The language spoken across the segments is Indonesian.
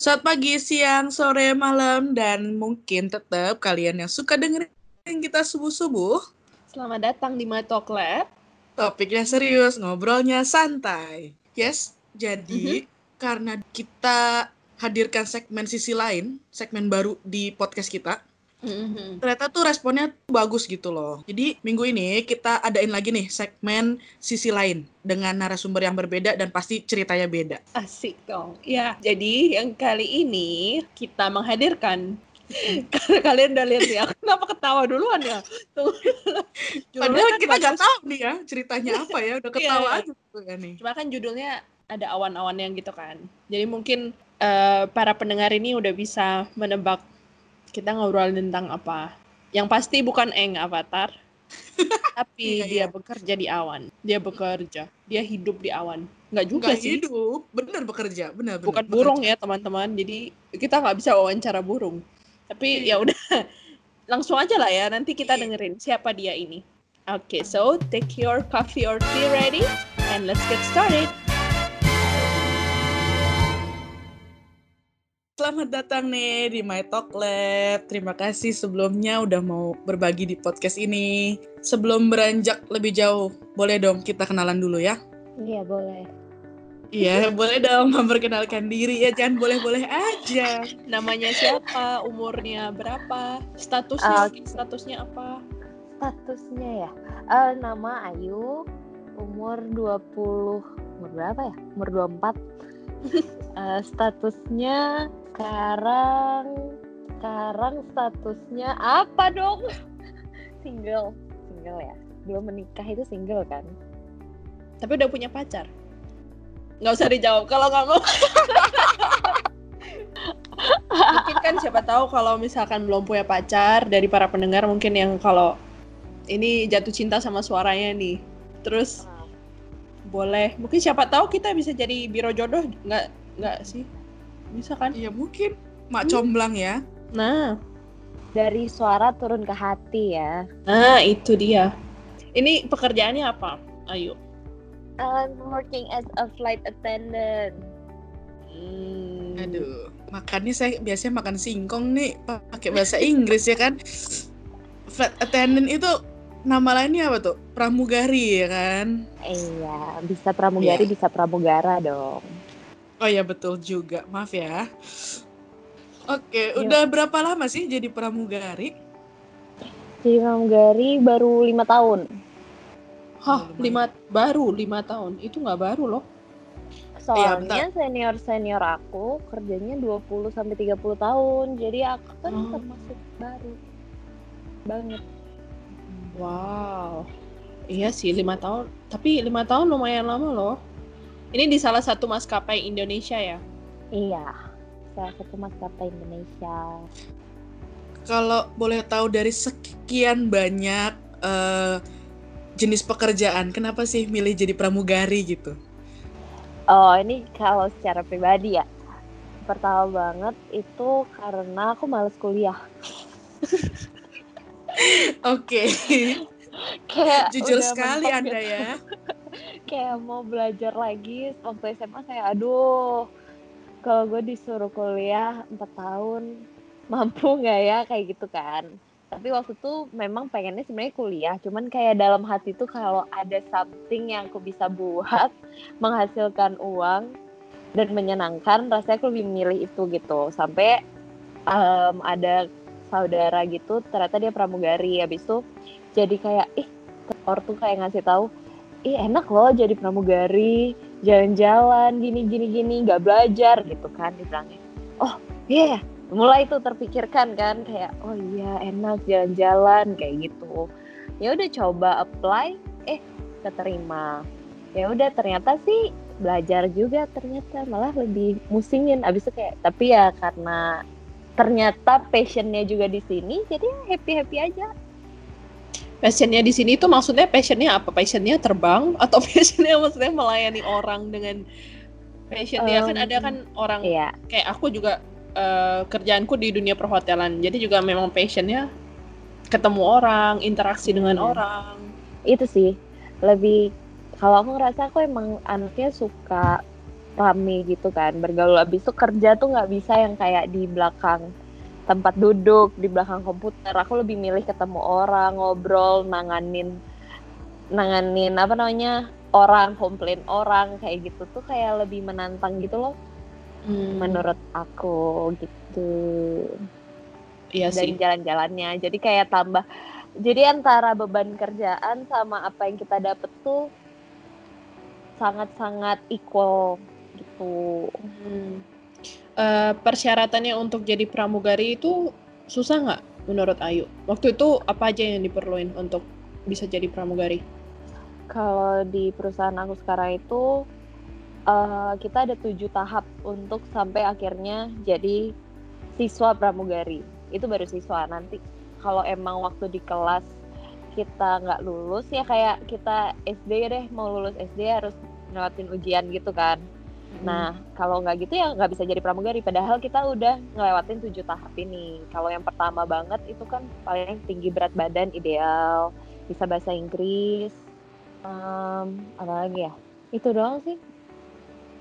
Selamat pagi, siang, sore, malam, dan mungkin tetap kalian yang suka dengerin kita subuh-subuh. Selamat datang di My Talk Lab. Topiknya serius, ngobrolnya santai. Yes, jadi karena kita hadirkan segmen sisi lain, segmen baru di podcast kita, Mhm. ternyata tuh responnya bagus gitu loh. Jadi minggu ini kita adain lagi nih segmen sisi lain dengan narasumber yang berbeda dan pasti ceritanya beda. Asik dong. Ya, jadi yang kali ini kita menghadirkan karena kalian udah lihat ya, kenapa ketawa duluan ya? Tuh. Judulnya Padahal kan kita nggak tahu nih ya ceritanya apa ya, udah ketawa Iya. aja tuh ya nih. Cuma kan judulnya ada awan-awan yang gitu kan. Jadi mungkin eh, para pendengar ini udah bisa menebak kita ngobrol tentang apa. Yang pasti bukan Eng Avatar. tapi Iya, dia iya. bekerja di awan. Dia bekerja. Dia hidup di awan. Nggak juga Nggak sih. hidup, bener bekerja, bener bener. bukan bekerja. burung ya teman-teman jadi kita nggak bisa wawancara burung tapi ya udah langsung aja lah ya nanti kita Iya. dengerin siapa dia ini oke so take your coffee or tea ready and let's get started Selamat datang nih di My Talk Lab. Terima kasih sebelumnya udah mau berbagi di podcast ini. Sebelum beranjak lebih jauh, boleh dong kita kenalan dulu ya? Iya boleh. Iya, boleh dong memperkenalkan diri ya. Jangan boleh-boleh aja. namanya siapa umurnya berapa statusnya mungkin statusnya apa Statusnya ya. Eh, nama Ayu, umur 20 umur berapa ya? Umur 24. Eh, statusnya sekarang sekarang statusnya apa dong? single, single ya. Belum menikah itu single kan? tapi udah punya pacar? Nggak usah dijawab kalau nggak mau. Mungkin kan siapa tahu kalau misalkan belum punya pacar dari para pendengar mungkin yang kalau ini jatuh cinta sama suaranya nih. Terus boleh. Mungkin siapa tahu kita bisa jadi biro jodoh. Nggak nggak sih bisa kan Iya mungkin. Mak comblang ya. nah Dari suara turun ke hati ya. nah itu dia ini pekerjaannya apa ayo I'm working as a flight attendant. Hmm. Aduh, makannya saya biasanya makan singkong nih pakai bahasa Inggris ya kan. Flight attendant itu nama lainnya apa tuh? Pramugari ya kan? Iya, bisa pramugari, bisa pramugara dong. Oh ya betul juga, maaf ya. Oke, Yuk. udah berapa lama sih jadi pramugari? Jadi pramugari baru lima tahun. Hah, lima baru lima tahun itu nggak baru loh. Soalnya senior senior aku kerjanya 20 sampai 30 tahun. Jadi aku kan Oh. termasuk baru banget. Wow, iya sih lima tahun. Tapi lima tahun lumayan lama loh. Ini di salah satu maskapai Indonesia ya. Iya. Salah satu maskapai Indonesia. Kalau boleh tahu dari sekian banyak eh, jenis pekerjaan, kenapa sih milih jadi pramugari gitu? Oh, ini kalau secara pribadi ya. Pertama banget itu karena aku males kuliah. Oke, Kayak jujur sekali mentok Anda gitu. ya. kayak mau belajar lagi waktu SMA kayak aduh kalau gue disuruh kuliah 4 tahun mampu nggak ya? Kayak gitu kan. Tapi waktu itu memang pengennya sebenarnya kuliah cuman kayak dalam hati tuh kalau ada something yang aku bisa buat menghasilkan uang dan menyenangkan rasanya aku lebih milih itu gitu. Sampai em, ada saudara gitu ternyata dia pramugari. Habis itu jadi kayak ih ortu kayak ngasih tahu ih enak loh jadi pramugari. Jalan-jalan gini gini gini nggak belajar gitu kan dibilangnya. Oh iya yeah. mulai tuh terpikirkan kan kayak oh iya enak jalan-jalan kayak gitu. Ya udah coba apply eh keterima. Ya udah ternyata sih belajar juga ternyata malah lebih musingin. Abis itu kayak tapi ya karena ternyata passionnya juga di sini jadi happy happy aja Passionnya di sini tuh maksudnya passionnya apa? Passionnya terbang atau passionnya maksudnya melayani orang dengan passionnya kan Em, ada kan orang iya. kayak aku juga eh, kerjaanku di dunia perhotelan. Jadi juga memang passionnya ketemu orang interaksi dengan Hmm. orang. Itu sih. Lebih kalau aku ngerasa aku emang anaknya suka rame gitu kan bergaul. Abis itu kerja tuh nggak bisa yang kayak di belakang tempat duduk di belakang komputer. Aku lebih milih ketemu orang ngobrol nanganin nanganin apa namanya orang komplain orang kayak gitu tuh kayak lebih menantang gitu loh. Hmm, menurut aku gitu. Iya dari sih. jalan-jalannya. Jadi kayak tambah jadi antara beban kerjaan sama apa yang kita dapet tuh sangat-sangat equal gitu. Hmm. Eh, persyaratannya untuk jadi pramugari itu susah nggak menurut Ayu? Waktu itu apa aja yang diperluin untuk bisa jadi pramugari? kalau di perusahaan aku sekarang itu eh, kita ada tujuh tahap untuk sampai akhirnya jadi siswa pramugari itu baru siswa nanti kalau emang waktu di kelas kita nggak lulus ya kayak kita SD deh mau lulus SD harus ngelewatin ujian gitu kan Nah, kalau nggak gitu ya nggak bisa jadi pramugari. Padahal kita udah ngelewatin tujuh tahap ini. Kalau yang pertama banget itu kan paling tinggi berat badan ideal, bisa bahasa Inggris, em, apa lagi ya? Itu doang sih.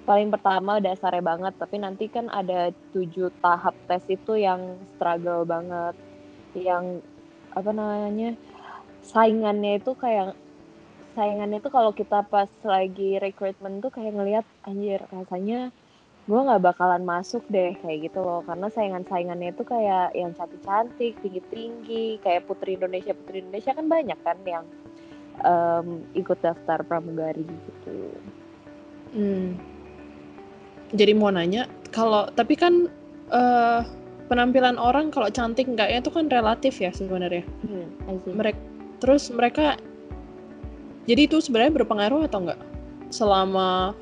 Paling pertama dasarnya banget, tapi nanti kan ada tujuh tahap tes itu yang struggle banget, yang apa namanya saingannya itu kayak saingannya tuh kalau kita pas lagi recruitment tuh kayak ngelihat anjir rasanya gue nggak bakalan masuk deh kayak gitu loh karena saingan-saingannya itu kayak yang cantik-cantik tinggi-tinggi kayak putri Indonesia putri Indonesia kan banyak kan yang em, ikut daftar pramugari gitu Hmm. Jadi mau nanya, kalau tapi kan eh, penampilan orang kalau cantik enggaknya itu kan relatif ya sebenarnya. hmm. Mereka terus mereka jadi itu sebenarnya berpengaruh atau enggak? Selama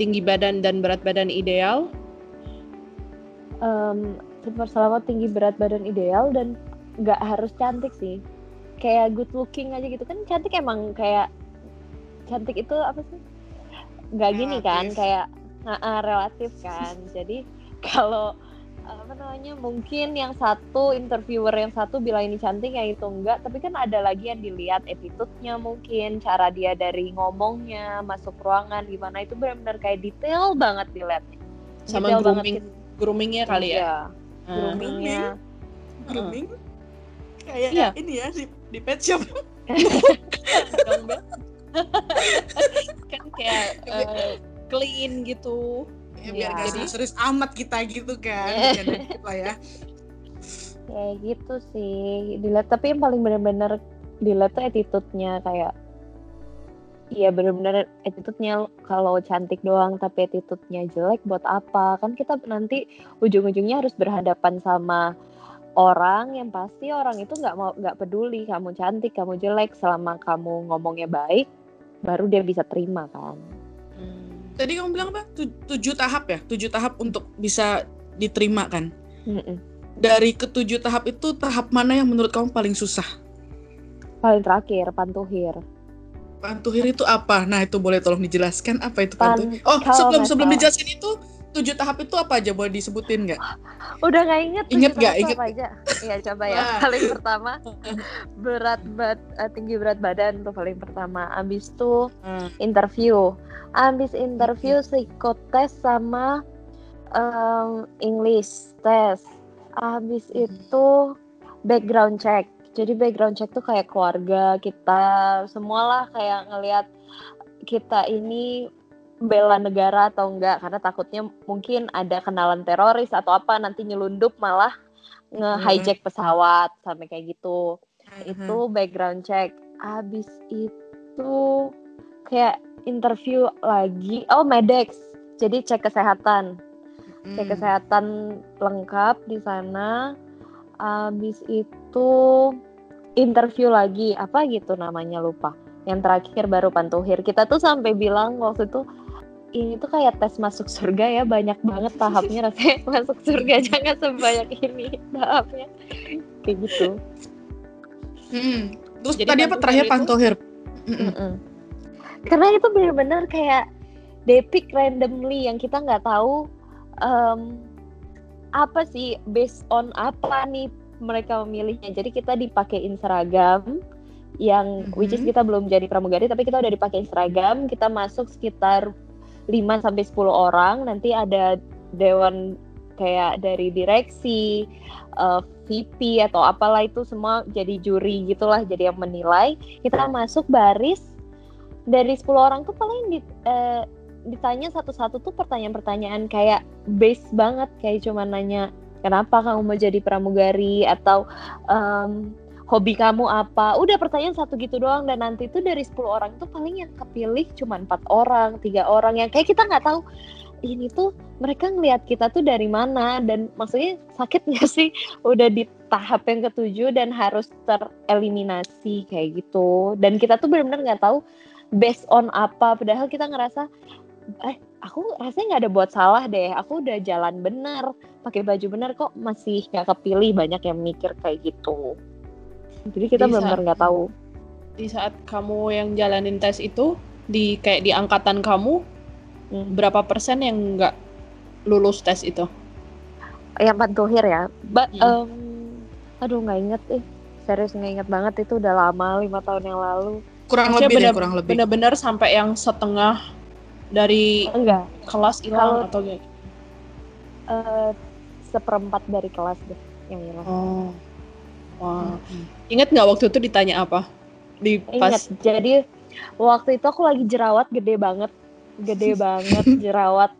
tinggi badan dan berat badan ideal? Em, selama tinggi berat badan ideal dan nggak harus cantik sih. Kayak good looking aja gitu. Kan cantik emang kayak cantik itu apa sih? Nggak gini kan kayak ah, ah, relatif kan. Jadi kalau apa namanya mungkin yang satu interviewer yang satu bilang ini cantik yang itu enggak. Tapi kan ada lagi yang dilihat attitude-nya mungkin cara dia dari ngomongnya masuk ruangan gimana. Itu benar-benar kayak detail banget dilihatnya Sama Detail banget grooming ke- groomingnya kali ya? Iya, Nah, groomingnya. Grooming? Kayak Iya. ini ya di, di pet shop. Kan kayak eh, clean gitu. Ya, biar Iya. gak serius-serius amat kita gitu kan dikit lah ya kayak gitu sih dilihat tapi yang paling benar-benar dilihat tuh attitude-nya kayak Iya benar-benar attitude-nya kalau cantik doang tapi attitude-nya jelek buat apa? Kan kita nanti ujung-ujungnya harus berhadapan sama orang yang pasti orang itu nggak mau nggak peduli kamu cantik, kamu jelek selama kamu ngomongnya baik baru dia bisa terima kan. Tadi kamu bilang apa Tu- tujuh tahap ya tujuh tahap untuk bisa diterima kan Mm-mm. dari ketujuh tahap itu tahap mana yang menurut kamu paling susah Paling terakhir pantuhir. pantuhir itu apa nah itu boleh tolong dijelaskan apa itu Pan- pantuhir oh sebelum sebelum salah. dijelasin itu tujuh tahap itu apa aja boleh disebutin nggak Udah nggak inget Inget nggak? apa Inget aja? Iya coba ya. Wah. Paling pertama berat bad eh, tinggi berat badan tuh paling pertama. Abis itu Hmm. interview. Abis interview psikotes sama em, English test. Abis Mhm. itu background check. Jadi background check tuh kayak keluarga kita semualah kayak ngelihat kita ini bela negara atau enggak karena takutnya mungkin ada kenalan teroris atau apa nanti nyelundup malah nge-hijack pesawat sampai kayak gitu. Itu background check. Abis itu kayak interview lagi. Oh medex. Jadi cek kesehatan. Cek kesehatan lengkap di sana. Abis itu interview lagi. Apa gitu namanya lupa. Yang terakhir baru pantuhir. Kita tuh sampai bilang waktu itu ini tuh kayak tes masuk surga ya banyak banget tahapnya rasanya masuk surga jangan sebanyak ini tahapnya kayak gitu Hmm. Terus Jadi tadi apa terakhir pantohir? Karena itu bener-bener kayak they pick randomly yang kita nggak tahu em, apa sih based on apa nih mereka memilihnya. Jadi kita dipakein seragam yang which is kita belum jadi pramugari tapi kita udah dipakein seragam. Kita masuk sekitar 5 sampai 10 orang, nanti ada dewan kayak dari direksi, uh, VP atau apalah itu semua jadi juri gitulah, jadi yang menilai. Kita masuk baris dari 10 orang tuh paling di, uh, ditanya satu-satu tuh pertanyaan-pertanyaan kayak base banget kayak cuma nanya kenapa kamu mau jadi pramugari atau um, hobi kamu apa? Udah pertanyaan satu gitu doang. Dan nanti tuh dari 10 orang tuh paling yang kepilih cuma empat orang tiga orang. Yang kayak kita nggak tahu ini tuh mereka ngelihat kita tuh dari mana? Dan maksudnya sakit gak sih? Udah di tahap yang ketujuh dan harus tereliminasi kayak gitu. Dan kita tuh benar-benar nggak tahu based on apa. Padahal kita ngerasa eh aku rasanya nggak ada buat salah deh. Aku udah jalan benar pakai baju benar kok masih nggak kepilih. Banyak yang mikir kayak gitu jadi kita benar-benar nggak tahu di saat kamu yang jalanin tes itu di kayak di angkatan kamu hmm. berapa persen yang nggak lulus tes itu yang pantuhir ya ba hmm. um, aduh nggak inget eh serius nggak inget banget itu udah lama lima tahun yang lalu kurang Maksudnya lebih bener, deh, kurang lebih bener-bener sampai yang setengah dari enggak kelas hilang atau gak? Uh, seperempat dari kelas deh yang hilang. Oh, wah. Hmm. Ingat nggak waktu itu ditanya apa? Di pas. Ingat. Jadi waktu itu aku lagi jerawat gede banget, gede banget jerawat.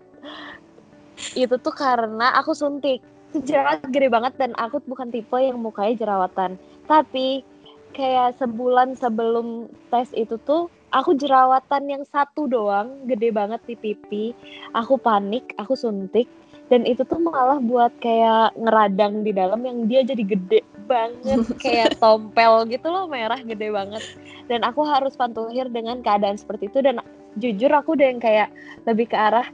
Itu tuh karena aku suntik. Jerawat gede banget dan aku bukan tipe yang mukanya jerawatan. Tapi kayak sebulan sebelum tes itu tuh aku jerawatan yang satu doang gede banget di pipi aku panik aku suntik dan itu tuh malah buat kayak ngeradang di dalam yang dia jadi gede banget. Kayak tompel gitu loh merah gede banget. Dan aku harus pantuhir dengan keadaan seperti itu. Dan jujur aku udah yang kayak lebih ke arah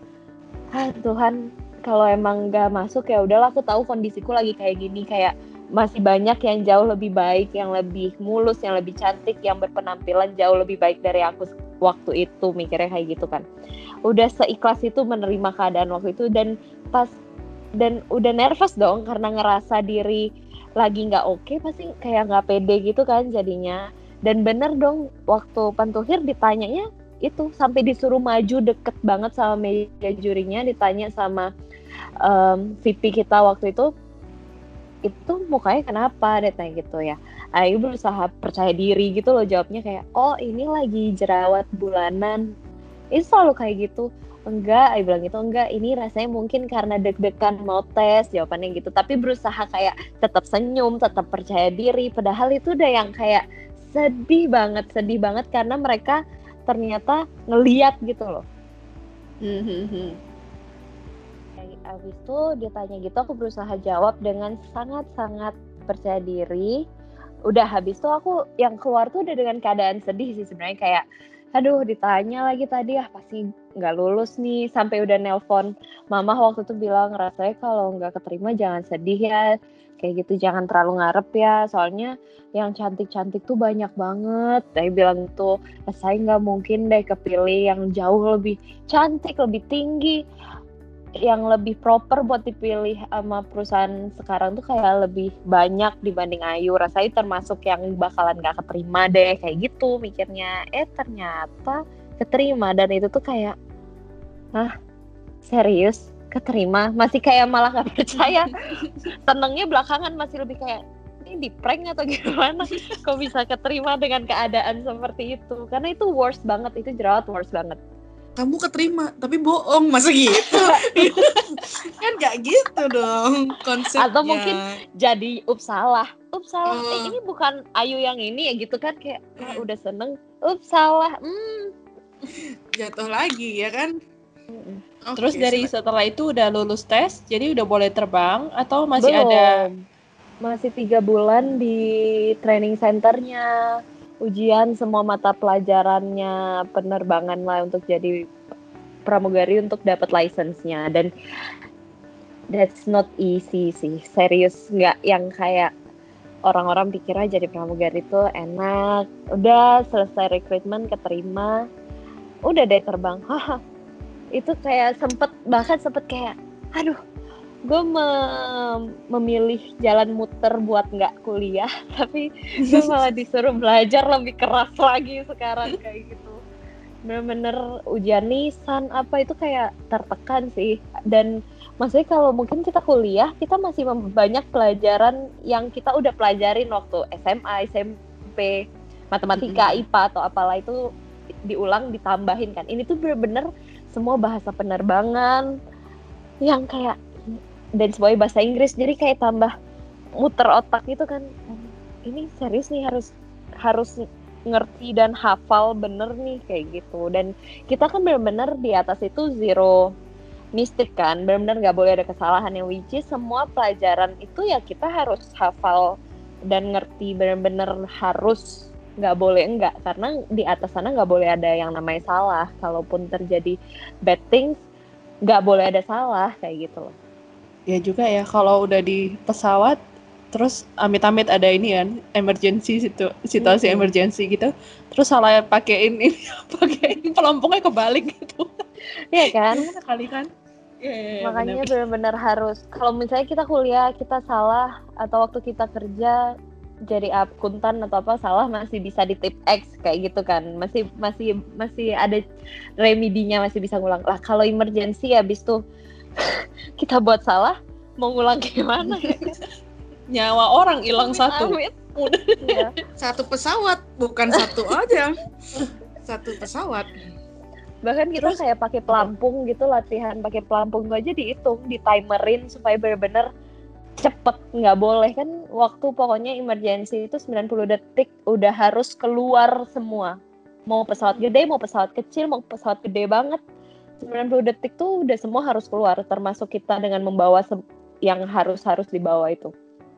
ah Tuhan kalau emang gak masuk ya udahlah aku tahu kondisiku lagi kayak gini. Kayak masih banyak yang jauh lebih baik, yang lebih mulus, yang lebih cantik, yang berpenampilan jauh lebih baik dari aku waktu itu mikirnya kayak gitu kan. Udah seikhlas itu menerima keadaan waktu itu dan pas dan udah nervous dong karena ngerasa diri lagi nggak oke okay, pasti kayak nggak pede gitu kan jadinya. Dan bener dong waktu pantuhir ditanyanya itu sampai disuruh maju deket banget sama meja jurinya ditanya sama um, VP kita waktu itu itu mukanya kenapa? Dia tanya gitu ya. Ayu berusaha percaya diri gitu loh jawabnya kayak oh ini lagi jerawat bulanan itu selalu kayak gitu. Enggak Ayu bilang gitu enggak ini rasanya mungkin karena deg-degan mau tes jawabannya gitu. Tapi berusaha kayak tetap senyum tetap percaya diri. Padahal itu udah yang kayak sedih banget sedih banget karena mereka ternyata ngeliat gitu loh. Hmm, hmm, hmm. Abis itu ditanya gitu aku berusaha jawab dengan sangat-sangat percaya diri. Udah habis tuh aku yang keluar tuh udah dengan keadaan sedih sih sebenarnya. Kayak aduh ditanya lagi tadi ah pasti nggak lulus nih. Sampai udah nelpon mama waktu itu bilang rasanya kalau nggak keterima jangan sedih ya. Kayak gitu jangan terlalu ngarep ya soalnya yang cantik-cantik tuh banyak banget. Saya bilang tuh saya nggak mungkin deh kepilih yang jauh lebih cantik lebih tinggi yang lebih proper buat dipilih sama perusahaan sekarang tuh kayak lebih banyak dibanding Ayu. Rasanya termasuk yang bakalan gak keterima deh kayak gitu mikirnya. Eh ternyata keterima dan itu tuh kayak ah serius? Keterima? Masih kayak malah nggak percaya. Senengnya belakangan masih lebih kayak ini di prank atau gimana? Kok bisa keterima dengan keadaan seperti itu? Karena itu worst banget itu jerawat worst banget kamu keterima tapi bohong masa gitu? Kan gak gitu dong konsepnya. Atau mungkin jadi up salah. Up salah. Uh. eh, ini bukan Ayu yang ini ya gitu kan? Kayak ah, udah seneng. Up salah. Hmm. jatuh lagi ya kan? Okay, terus dari setelah itu udah lulus tes jadi udah boleh terbang atau masih Belum. ada masih tiga bulan di training centernya ujian semua mata pelajarannya penerbangan lah untuk jadi pramugari untuk dapat license-nya. Dan that's not easy sih. Serius nggak yang kayak orang-orang pikirnya jadi pramugari itu enak. Udah selesai rekrutmen keterima. Udah deh terbang. Itu kayak sempet bahkan sempet kayak aduh gue me memilih jalan muter buat nggak kuliah tapi gue malah disuruh belajar lebih keras lagi sekarang kayak gitu. Bener-bener ujian lisan apa itu kayak tertekan sih. Dan maksudnya kalau mungkin kita kuliah kita masih banyak pelajaran yang kita udah pelajarin waktu SMA SMP matematika. IPA atau apalah itu diulang ditambahin kan. Ini tuh bener-bener semua bahasa penerbangan yang kayak dan semuanya bahasa Inggris jadi kayak tambah muter otak gitu kan. Ini serius nih harus harus ngerti dan hafal bener nih kayak gitu. Dan kita kan bener-bener di atas itu zero mistik kan. Bener-bener nggak boleh ada kesalahan yang which semua pelajaran itu ya kita harus hafal dan ngerti bener-bener harus. Nggak boleh enggak karena di atas sana nggak boleh ada yang namanya salah. Kalaupun terjadi bad things nggak boleh ada salah kayak gitu loh Ya juga ya kalau udah di pesawat terus amit-amit ada ini kan emergency situ situasi Mm-mm. emergency gitu terus salah pakein ini pakein pelampungnya kebalik gitu. Iya kan? Kali kan? Iya, iya, iya, makanya benar. benar-benar harus kalau misalnya kita kuliah kita salah atau waktu kita kerja jadi akuntan atau apa salah masih bisa di tip X kayak gitu kan. Masih masih masih ada remedinya masih bisa ngulang. Lah kalau emergency habis tuh kita buat salah mau ngulang gimana nyawa orang hilang satu. Iya. Satu pesawat, bukan satu aja. Satu pesawat. bahkan kita Terus- kayak pakai pelampung gitu latihan pakai pelampung aja dihitung di timerin supaya bener-bener cepet nggak boleh kan waktu pokoknya emergency itu 90 detik udah harus keluar semua mau pesawat gede mau pesawat kecil mau pesawat gede banget 90 detik tuh udah semua harus keluar termasuk kita dengan membawa yang harus harus dibawa itu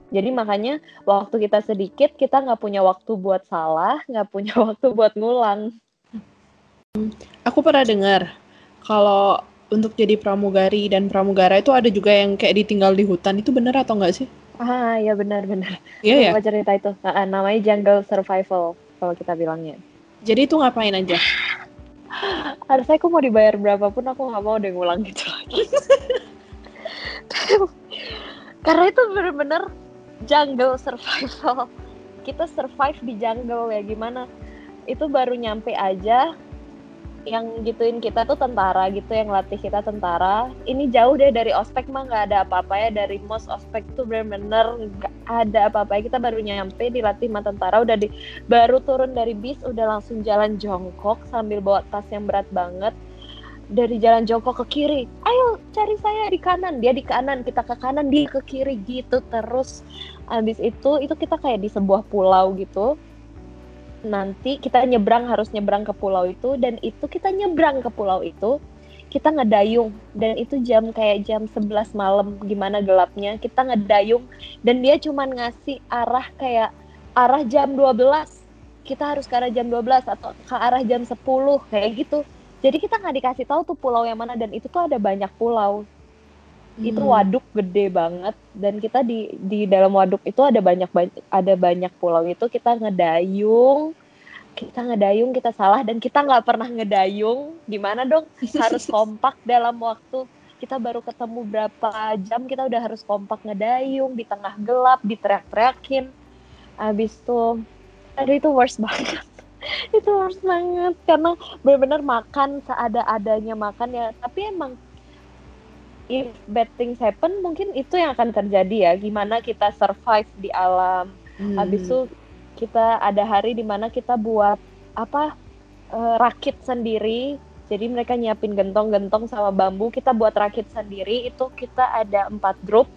jadi makanya waktu kita sedikit kita nggak punya waktu buat salah nggak punya waktu buat ngulang Aku pernah dengar kalau untuk jadi pramugari dan pramugara itu ada juga yang kayak ditinggal di hutan itu bener atau enggak sih? ah ya benar-benar Iya ya. Lupa cerita itu. Ah, ah, namanya jungle survival kalau kita bilangnya. Jadi itu ngapain aja? Harusnya aku mau dibayar berapapun aku nggak mau deh ngulang gitu lagi. Karena itu bener-bener jungle survival. Kita survive di jungle ya gimana? Itu baru nyampe aja yang gituin kita tuh tentara gitu yang latih kita tentara. Ini jauh deh dari ospek mah nggak ada apa-apa ya. Dari mos ospek tuh bener-bener nggak ada apa-apa kita baru nyampe dilatih sama tentara udah di baru turun dari bis udah langsung jalan jongkok sambil bawa tas yang berat banget. Dari jalan jongkok ke kiri ayo cari saya di kanan. Dia di kanan kita ke kanan dia ke kiri gitu terus. Habis itu itu kita kayak di sebuah pulau gitu nanti kita nyebrang harus nyebrang ke pulau itu dan itu kita nyebrang ke pulau itu kita ngedayung. Dan itu jam kayak jam 11 malam gimana gelapnya kita ngedayung. Dan dia cuman ngasih arah kayak arah jam 12 kita harus ke arah jam 12 atau ke arah jam 10 kayak gitu. Jadi kita nggak dikasih tahu tuh pulau yang mana dan itu tuh ada banyak pulau itu Hmm. waduk gede banget. Dan kita di di dalam waduk itu ada banyak ada banyak pulau itu kita ngedayung. Kita ngedayung kita salah dan kita nggak pernah ngedayung. Gimana dong? Harus kompak dalam waktu. Kita baru ketemu berapa jam kita udah harus kompak ngedayung di tengah gelap diteriak-teriakin. Abis tuh aduh itu worst banget. Itu worst banget. Karena benar-benar makan seada-adanya makan ya. Tapi emang if bad things happen mungkin itu yang akan terjadi ya. Gimana kita survive di alam. Hmm. habis itu kita ada hari di mana kita buat apa eh, rakit sendiri. Jadi mereka nyiapin gentong-gentong sama bambu kita buat rakit sendiri. Itu kita ada empat grup.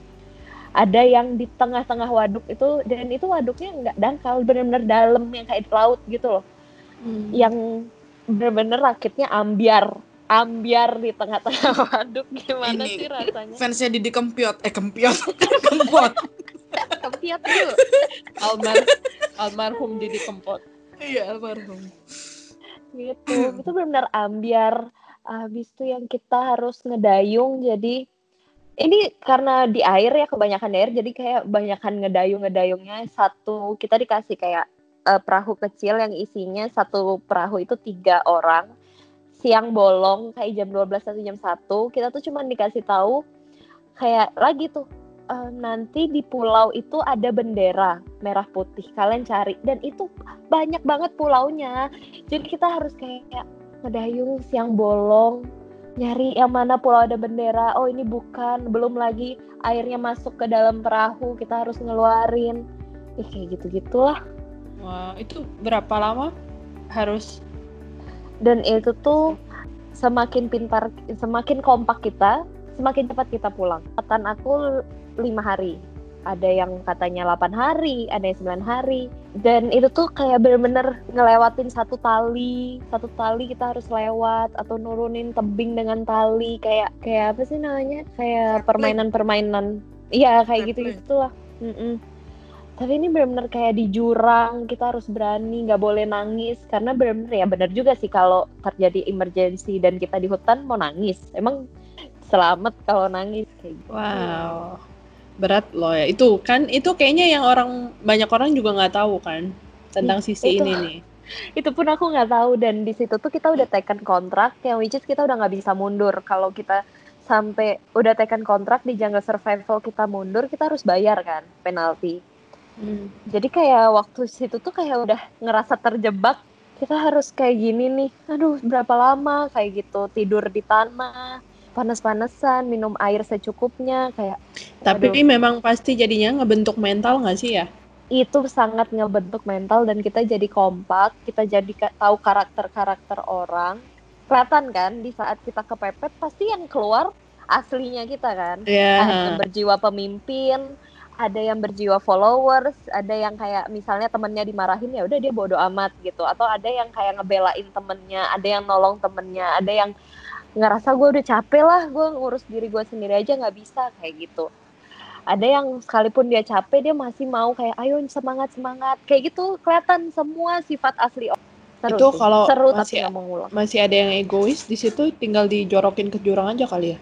Ada yang di tengah-tengah waduk itu dan itu waduknya nggak dangkal bener-bener dalam yang kayak laut gitu loh. Hmm. yang bener-bener rakitnya ambiar ambiar di tengah-tengah waduk gimana Ini. sih rasanya Fansnya Didi Kempiot, eh Kempiot, Kempot. kepiat dulu Almar almarhum Didi Kempot. Iya almarhum. gitu itu benar ambiar habis itu yang kita harus ngedayung jadi ini karena di air ya kebanyakan air jadi kayak banyakan ngedayung ngedayungnya satu kita dikasih kayak eh, perahu kecil yang isinya satu perahu itu tiga orang siang bolong kayak jam 12 atau jam 1 kita tuh cuma dikasih tahu kayak lagi tuh eh, nanti di pulau itu ada bendera merah putih kalian cari. Dan itu banyak banget pulaunya. Jadi kita harus kayak ngedayung siang bolong nyari yang mana pulau ada bendera. Oh ini bukan belum lagi airnya masuk ke dalam perahu kita harus ngeluarin. Ya kayak gitu gitulah Wah, itu berapa lama harus dan itu tuh semakin pintar semakin kompak kita semakin cepat kita pulang katan aku lima hari ada yang katanya 8 hari, ada yang 9 hari. Dan itu tuh kayak bener-bener ngelewatin satu tali, satu tali kita harus lewat atau nurunin tebing dengan tali kayak kayak apa sih namanya? Kayak permainan-permainan. Iya, kayak gitu-gitu lah. Mm -mm. Tapi ini bener-bener kayak di jurang, kita harus berani, nggak boleh nangis. Karena bener-bener ya bener juga sih kalau terjadi emergency dan kita di hutan mau nangis. Emang selamat kalau nangis. Kayak gitu. Wow. Berat loh ya. Itu kan itu kayaknya yang orang banyak orang juga nggak tahu kan tentang sisi itu, ini nih. Itu pun aku nggak tahu dan di situ tuh kita udah tekan kontrak yang which is kita udah nggak bisa mundur. Kalau kita sampai udah tekan kontrak di jungle survival kita mundur kita harus bayar kan penalti hmm. jadi kayak waktu situ tuh kayak udah ngerasa terjebak kita harus kayak gini nih aduh berapa lama kayak gitu tidur di tanah panas-panasan, minum air secukupnya kayak. Tapi waduh. memang pasti jadinya ngebentuk mental nggak sih ya? Itu sangat ngebentuk mental dan kita jadi kompak, kita jadi tahu karakter-karakter orang. Kelihatan kan di saat kita kepepet pasti yang keluar aslinya kita kan. Yeah. Yang berjiwa pemimpin, ada yang berjiwa followers, ada yang kayak misalnya temennya dimarahin ya udah dia bodoh amat gitu, atau ada yang kayak ngebelain temennya, ada yang nolong temennya, ada yang ngerasa gue udah capek lah gue ngurus diri gue sendiri aja nggak bisa kayak gitu. Ada yang sekalipun dia capek dia masih mau kayak ayo semangat semangat. Kayak gitu kelihatan semua sifat asli seru itu kalau seru masih, tapi mau masih ada yang egois di situ tinggal dijorokin ke jurang aja kali ya?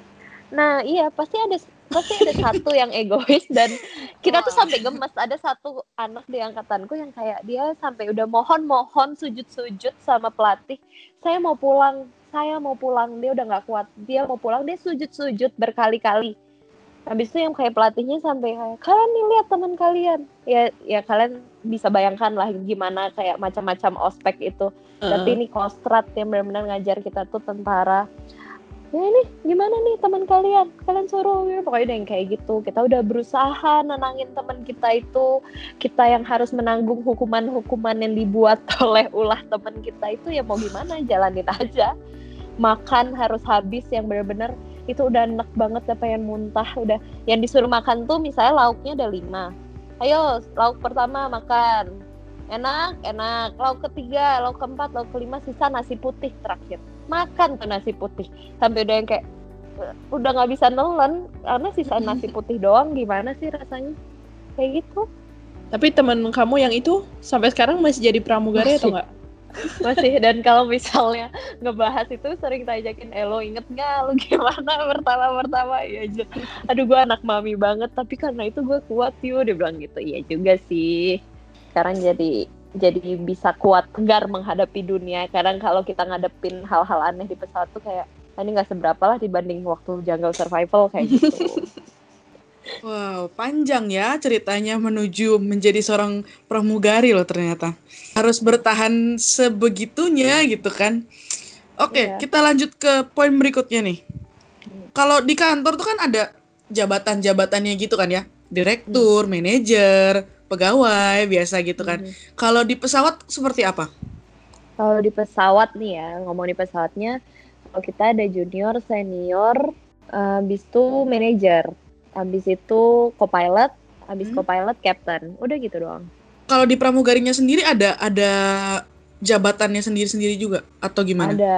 Nah iya pasti ada pasti ada satu yang egois dan kita tuh sampai gemes. Ada satu anak di angkatanku yang kayak dia sampai udah mohon mohon sujud sujud sama pelatih saya mau pulang saya mau pulang. Dia udah nggak kuat dia mau pulang dia sujud-sujud berkali-kali. Habis itu yang kayak pelatihnya sampai kayak kalian nih lihat teman kalian. Ya ya kalian bisa bayangkan lah gimana kayak macam-macam ospek itu. Uh-uh. tapi ini kostrat yang benar-benar ngajar kita tuh tentara ya ini gimana nih teman kalian? Kalian suruh. Ya pokoknya udah yang kayak gitu. Kita udah berusaha nenangin teman kita itu. Kita yang harus menanggung hukuman-hukuman yang dibuat oleh ulah teman kita itu ya mau gimana? Jalanin aja. Makan harus habis yang benar-benar itu udah enak banget ya pengen muntah? Udah. Yang disuruh makan tuh misalnya lauknya ada lima. Ayo lauk pertama makan. Enak enak. Lauk ketiga lauk keempat lauk kelima sisa nasi putih terakhir makan tuh nasi putih. Sampai udah yang kayak udah nggak bisa nelen. Karena sisa nasi putih doang gimana sih rasanya? Kayak gitu. Tapi teman kamu yang itu sampai sekarang masih jadi pramugari atau enggak masih. Dan kalau misalnya ngebahas itu sering tajakin Elo eh, inget nggak? Lu gimana pertama pertama ya aja. Aduh gue anak mami banget tapi karena itu gue kuat. Yuk dia bilang gitu. Iya juga sih. Sekarang jadi jadi bisa kuat tegar menghadapi dunia kadang kalau kita ngadepin hal-hal aneh di pesawat tuh kayak ah, ini nggak seberapa lah dibanding waktu jungle survival kayak gitu Wow, panjang ya ceritanya menuju menjadi seorang pramugari loh ternyata. Harus bertahan sebegitunya gitu kan. Oke, yeah. kita lanjut ke poin berikutnya nih. Kalau di kantor tuh kan ada jabatan-jabatannya gitu kan ya. Direktur, manajer, pegawai, biasa gitu kan. Hmm. Kalau di pesawat seperti apa? Kalau di pesawat nih ya, ngomong di pesawatnya, kalau kita ada junior, senior, uh, habis itu manajer habis itu co-pilot, habis hmm. co-pilot captain. Udah gitu doang. Kalau di pramugarinya sendiri ada ada jabatannya sendiri-sendiri juga atau gimana? Ada.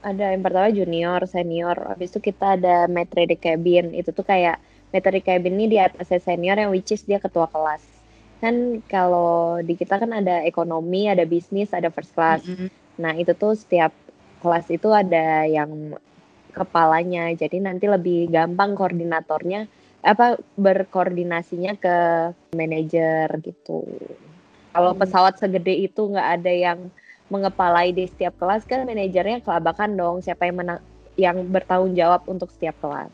Ada yang pertama junior, senior. Habis itu kita ada maitre de cabin. Itu tuh kayak maitre de cabin ini di atasnya senior yang which is dia ketua kelas. Kan kalau di kita kan ada ekonomi, ada bisnis, ada first class. Mm -hmm. Nah, itu tuh setiap kelas itu ada yang kepalanya. Jadi nanti lebih gampang koordinatornya apa berkoordinasinya ke manajer gitu. Kalau hmm. pesawat segede itu nggak ada yang mengepalai di setiap kelas kan manajernya kelabakan dong siapa yang menang yang bertanggung jawab untuk setiap kelas.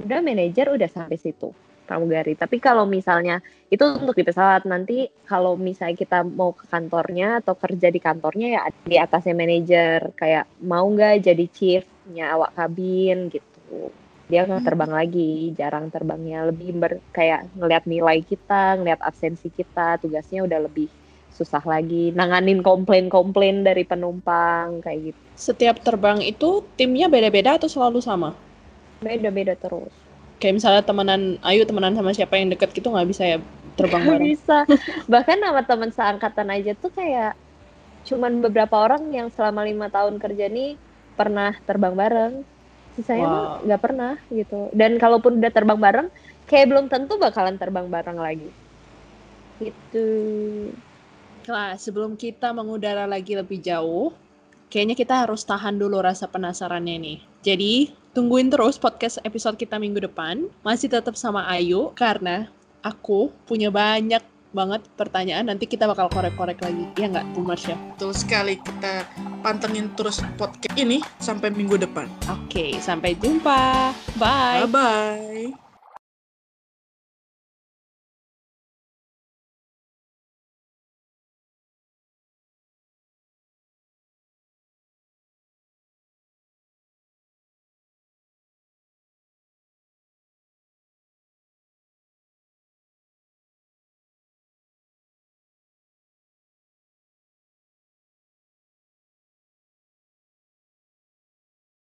Udah manajer udah sampai situ. Pramugari. Tapi kalau misalnya itu untuk di pesawat nanti kalau misalnya kita mau ke kantornya atau kerja di kantornya ya di atasnya manajer kayak mau nggak jadi chiefnya awak kabin gitu. Dia nggak Hmm. terbang lagi, jarang terbangnya lebih ber, kayak ngelihat nilai kita, ngelihat absensi kita, tugasnya udah lebih susah lagi nanganin komplain-komplain dari penumpang kayak gitu. Setiap terbang itu timnya beda-beda atau selalu sama? Beda-beda terus. Kayak misalnya temenan Ayu temenan sama siapa yang deket gitu nggak bisa ya terbang bareng. bisa. Bahkan sama teman seangkatan aja tuh kayak cuman beberapa orang yang selama lima tahun kerja nih pernah terbang bareng. Sisanya mah Wow. nggak pernah gitu. Dan kalaupun udah terbang bareng, kayak belum tentu bakalan terbang bareng lagi. Gitu. Nah, sebelum kita mengudara lagi lebih jauh, kayaknya kita harus tahan dulu rasa penasarannya nih. Jadi, tungguin terus podcast episode kita minggu depan. Masih tetap sama Ayu, karena aku punya banyak banget pertanyaan. Nanti kita bakal korek-korek lagi. Iya nggak, Bu Marsha? Betul sekali kita pantengin terus podcast ini sampai minggu depan. Oke, sampai jumpa. Bye. Bye bye.